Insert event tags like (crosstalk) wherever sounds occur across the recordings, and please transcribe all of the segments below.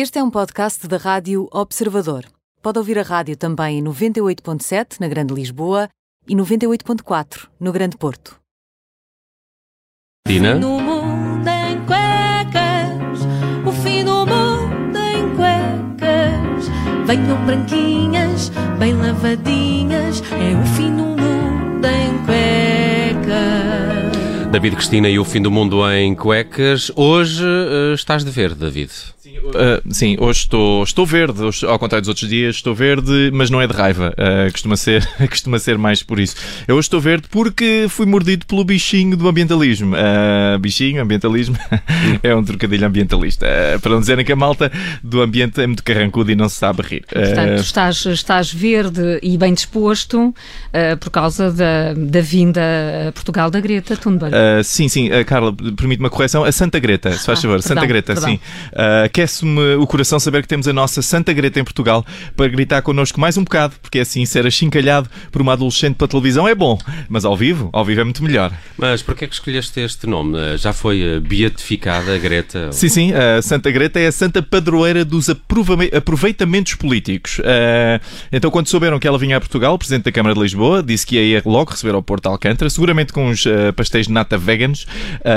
Este é um podcast da Rádio Observador. Pode ouvir a rádio também em 98.7 na Grande Lisboa e 98.4 no Grande Porto. Tina? No mundo em cuecas, o fim do mundo em cuecas. Venham branquinhas, bem lavadinhas, é o fim do mundo em cuecas. David Cristina e o fim do mundo em cuecas. Hoje eh, estás de verde, David. Uh, sim, hoje estou, estou verde, hoje, ao contrário dos outros dias, estou verde, mas não é de raiva. Uh, costuma, ser, (laughs) costuma ser mais por isso. Eu hoje estou verde porque fui mordido pelo bichinho do ambientalismo. Uh, bichinho, ambientalismo, (laughs) é um trocadilho ambientalista. para não dizerem que a malta do ambiente é muito carrancudo e não se sabe rir. Portanto, estás, estás verde e bem disposto por causa da, da vinda a Portugal da Greta Thunberg. sim, sim, Carla, permite uma correção. A Santa Greta, se faz ah, favor, perdão, Santa Greta, perdão. sim. Aquece-me o coração saber que temos a nossa Santa Greta em Portugal para gritar connosco mais um bocado, porque é assim, ser achincalhado por uma adolescente para a televisão é bom, mas ao vivo, ao vivo é muito melhor. Mas porquê é que escolheste este nome? Já foi eh, beatificada a Greta? Sim, sim, a Santa Greta é a santa padroeira dos aproveitamentos políticos. Eh, então, quando souberam que ela vinha a Portugal, o Presidente da Câmara de Lisboa disse que ia logo receber ao Porto Alcântara, seguramente com uns eh, pastéis de nata veganos.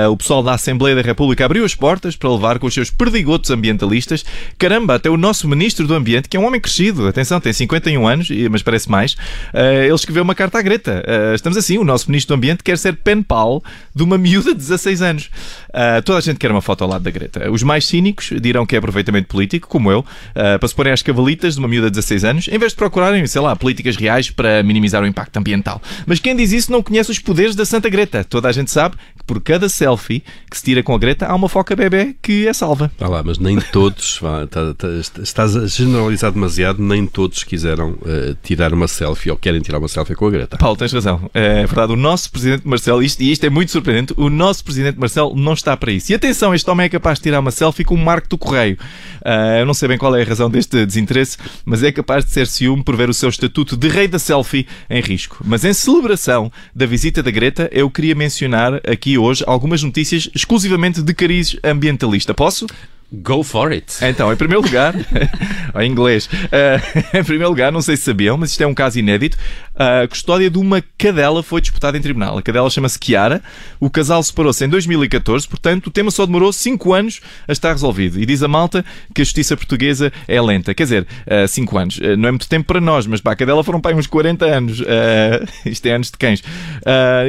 O pessoal da Assembleia da República abriu as portas para levar com os seus perdigotos ambientais ambientalistas. Caramba, até o nosso Ministro do Ambiente, que é um homem crescido, atenção, tem 51 anos, mas parece mais, uh, ele escreveu uma carta à Greta. Uh, estamos assim, o nosso Ministro do Ambiente quer ser pen pal de uma miúda de 16 anos. Uh, toda a gente quer uma foto ao lado da Greta. Os mais cínicos dirão que é aproveitamento político, como eu, para se porem às cavalitas de uma miúda de 16 anos, em vez de procurarem, sei lá, políticas reais para minimizar o impacto ambiental. Mas quem diz isso não conhece os poderes da Santa Greta. Toda a gente sabe que por cada selfie que se tira com a Greta há uma foca bebê que é salva. Ah lá, mas nem todos, vá, tá, tá, estás a generalizar demasiado, nem todos quiseram uh, tirar uma selfie ou querem tirar uma selfie com a Greta. Paulo, tens razão. É verdade, o nosso presidente Marcelo, isto, e isto é muito surpreendente, o nosso presidente Marcelo não está para isso. E atenção, este homem é capaz de tirar uma selfie com o Marco do Correio. Uh, eu não sei bem qual é a razão deste desinteresse, mas é capaz de ser ciúme por ver o seu estatuto de rei da selfie em risco. Mas em celebração da visita da Greta, eu queria mencionar aqui hoje algumas notícias exclusivamente de cariz ambientalista. Posso? Go for it. Então, em primeiro lugar, (laughs) em inglês, uh, (laughs) em primeiro lugar, não sei se sabiam, mas isto é um caso inédito. A custódia de uma cadela foi disputada em tribunal. A cadela chama-se Kiara. O casal separou-se em 2014, portanto, o tema só demorou 5 anos a estar resolvido. E diz a malta que a justiça portuguesa é lenta. Quer dizer, 5 uh, anos. Uh, não é muito tempo para nós, mas para a cadela foram para uns 40 anos. (laughs) isto é anos de cães.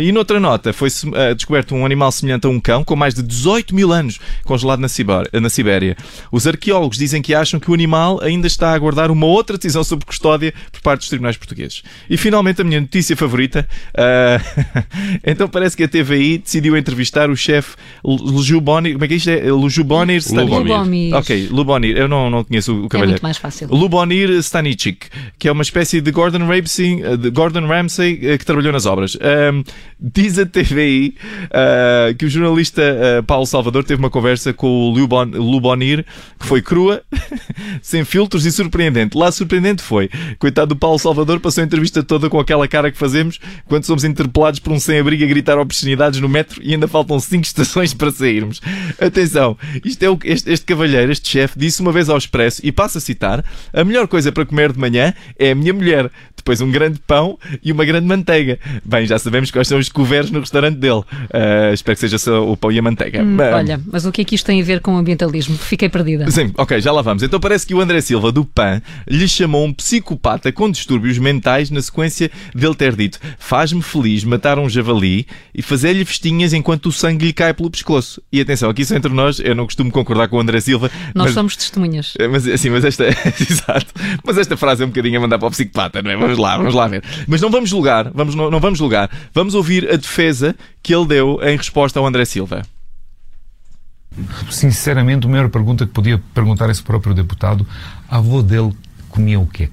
e noutra nota, foi descoberto um animal semelhante a um cão, com mais de 18 mil anos, congelado na Sibéria. Sibéria. Os arqueólogos dizem que acham que o animal ainda está a aguardar uma outra decisão sobre custódia por parte dos tribunais portugueses. E finalmente a minha notícia favorita. Uh... (laughs) então parece que a TVI decidiu entrevistar o chefe Lujubonir. Como é que é isto é? Lujubonir Stanicic. Ok, Lubonir. Eu não, não conheço o cavalheiro. É muito mais fácil. Lubonir Stanicic, que é uma espécie de Gordon Ramsay, de Gordon Ramsay eh, que trabalhou nas obras. Um, diz a TVI uh, que o jornalista uh, Paulo Salvador teve uma conversa com o Lubon, Bonir, que foi crua, (laughs) sem filtros e surpreendente. Lá surpreendente foi. Coitado do Paulo Salvador, passou a entrevista toda com aquela cara que fazemos quando somos interpelados por um sem-abrigo a gritar obscenidades no metro e ainda faltam 5 (laughs) estações para sairmos. Atenção, isto é o, este, este cavalheiro, este chefe, disse uma vez ao Expresso, e passo a citar: a melhor coisa para comer de manhã é a minha mulher. Depois um grande pão e uma grande manteiga. Bem, já sabemos quais são os couverts no restaurante dele. Uh, espero que seja só o pão e a manteiga. Hum, olha, mas o que é que isto tem a ver com o ambientalismo? Fiquei perdida. Sim, ok, já lá vamos. Então parece que o André Silva do PAN lhe chamou um psicopata com distúrbios mentais na sequência dele ter dito: Faz-me feliz matar um javali e fazer-lhe festinhas enquanto o sangue lhe cai pelo pescoço. E atenção, aqui só entre nós, eu não costumo concordar com o André Silva. Nós mas... somos testemunhas. É, mas assim, mas esta. (laughs) Exato. Mas esta frase é um bocadinho a mandar para o psicopata, não é? Vamos lá, vamos lá ver. Mas não vamos julgar, vamos, não, não vamos julgar. Vamos ouvir a defesa que ele deu em resposta ao André Silva. Sinceramente, a maior pergunta que podia perguntar esse próprio deputado, a avô dele comia o quê?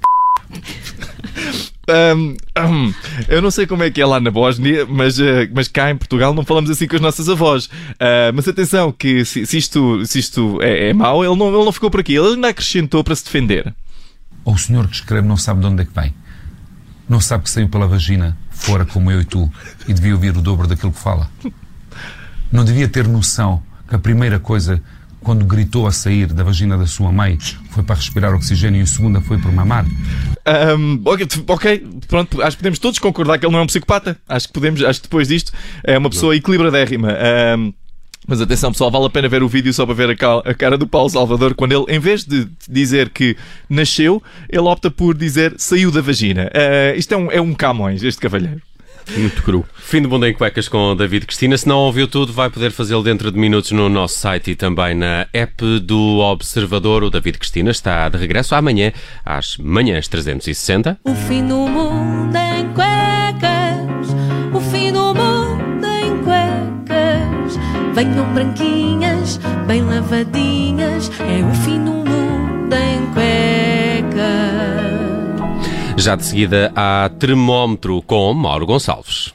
(laughs) Um, um, eu não sei como é que é lá na Bósnia, mas, uh, mas cá em Portugal não falamos assim com as nossas avós. Uh, mas atenção, que se, se isto, se isto é, é mau, ele não, ele não ficou por aqui, ele ainda acrescentou para se defender. Ou o senhor que escreve não sabe de onde é que vem. Não sabe que saiu pela vagina, fora como eu e tu, e devia ouvir o dobro daquilo que fala. Não devia ter noção que a primeira coisa quando gritou a sair da vagina da sua mãe, foi para respirar oxigênio e a segunda foi por mamar? Um, ok, ok, pronto, acho que podemos todos concordar que ele não é um psicopata. Acho que podemos, acho que depois disto é uma pessoa equilibradérrima. Um, mas atenção, pessoal, vale a pena ver o vídeo só para ver a, cara do Paulo Salvador quando ele, em vez de dizer que nasceu, ele opta por dizer saiu da vagina. Ah, isto é um, é um Camões, este cavalheiro. Muito cru. Fim de Bunda em Cuecas com David Cristina. Se não ouviu tudo, vai poder fazê-lo dentro de minutos no nosso site e também na app do Observador. O David Cristina está de regresso amanhã, às manhãs 360. O fim do mundo em cuecas, o fim do mundo em cuecas. Venham branquinhas, bem lavadinhas, é o fim do Já de seguida há Termómetro com Mauro Gonçalves.